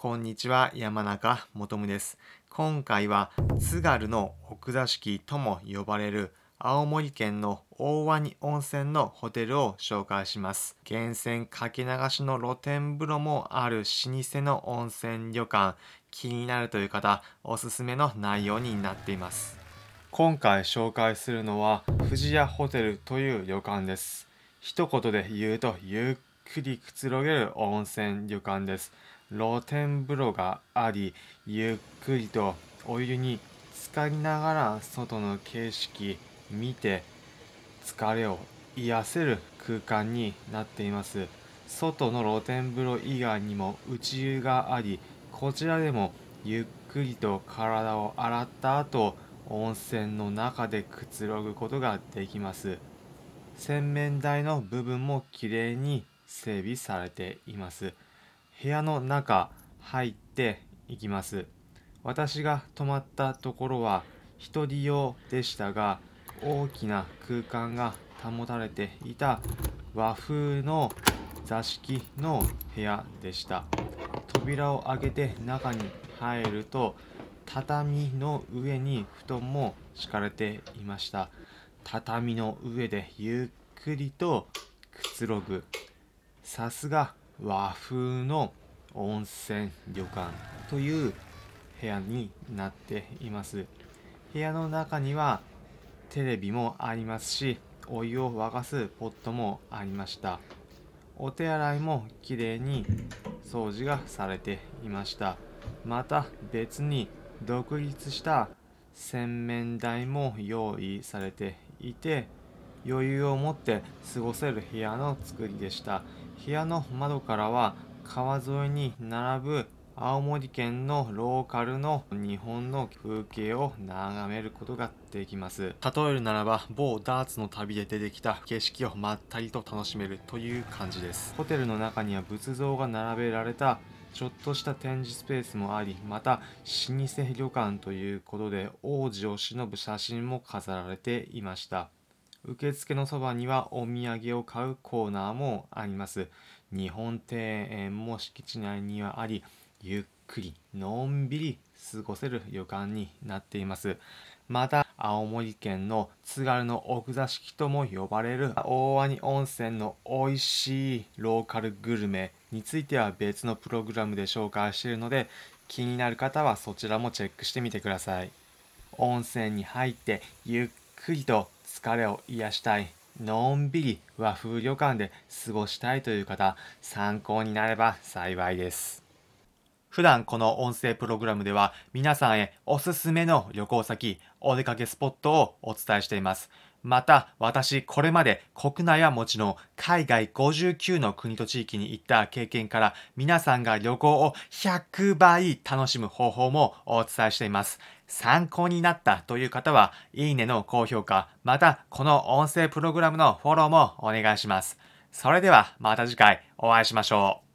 こんにちは、山中もとむです。今回は津軽の奥座敷とも呼ばれる青森県の大鰐温泉のホテルを紹介します。源泉かけ流しの露天風呂もある老舗の温泉旅館、気になるという方、おすすめの内容になっています。今回紹介するのは富士屋ホテルという旅館です。一言で言うとゆっくりくつろげる温泉旅館です。露天風呂があり、ゆっくりとお湯に浸かりながら外の景色見て疲れを癒せる空間になっています。外の露天風呂以外にも内湯があり、こちらでもゆっくりと体を洗った後、温泉の中でくつろぐことができます。洗面台の部分もきれいに整備されています。部屋の中入っていきます。私が泊まったところは一人用でしたが、大きな空間が保たれていた和風の座敷の部屋でした。扉を開けて中に入ると、畳の上に布団も敷かれていました。畳の上でゆっくりとくつろぐ。さすが和風の温泉旅館という部屋になっています。部屋の中にはテレビもありますし、お湯を沸かすポットもありました。お手洗いもきれいに掃除がされていました。また別に独立した洗面台も用意されていて、余裕を持って過ごせる部屋の作りでした。部屋の窓からは川沿いに並ぶ青森県のローカルの日本の風景を眺めることができます。例えるならば某ダーツの旅で出てきた景色をまったりと楽しめるという感じです。ホテルの中には仏像が並べられたちょっとした展示スペースもあり、また老舗旅館ということで王子を忍ぶ写真も飾られていました。受付のそばにはお土産を買うコーナーもあります。日本庭園も敷地内にはあり、ゆっくりのんびり過ごせる旅館になっています。また、青森県の津軽の奥座敷とも呼ばれる大鰐温泉の美味しいローカルグルメについては別のプログラムで紹介しているので、気になる方はそちらもチェックしてみてください。温泉に入ってゆっくりと疲れを癒したい。のんびり和風旅館で過ごしたいという方、参考になれば幸いです。普段この音声プログラムでは皆さんへおすすめの旅行先、お出かけスポットをお伝えしています。また私これまで国内はもちろん海外59の国と地域に行った経験から皆さんが旅行を100倍楽しむ方法もお伝えしています。参考になったという方はいいねの高評価、またこの音声プログラムのフォローもお願いします。それではまた次回お会いしましょう。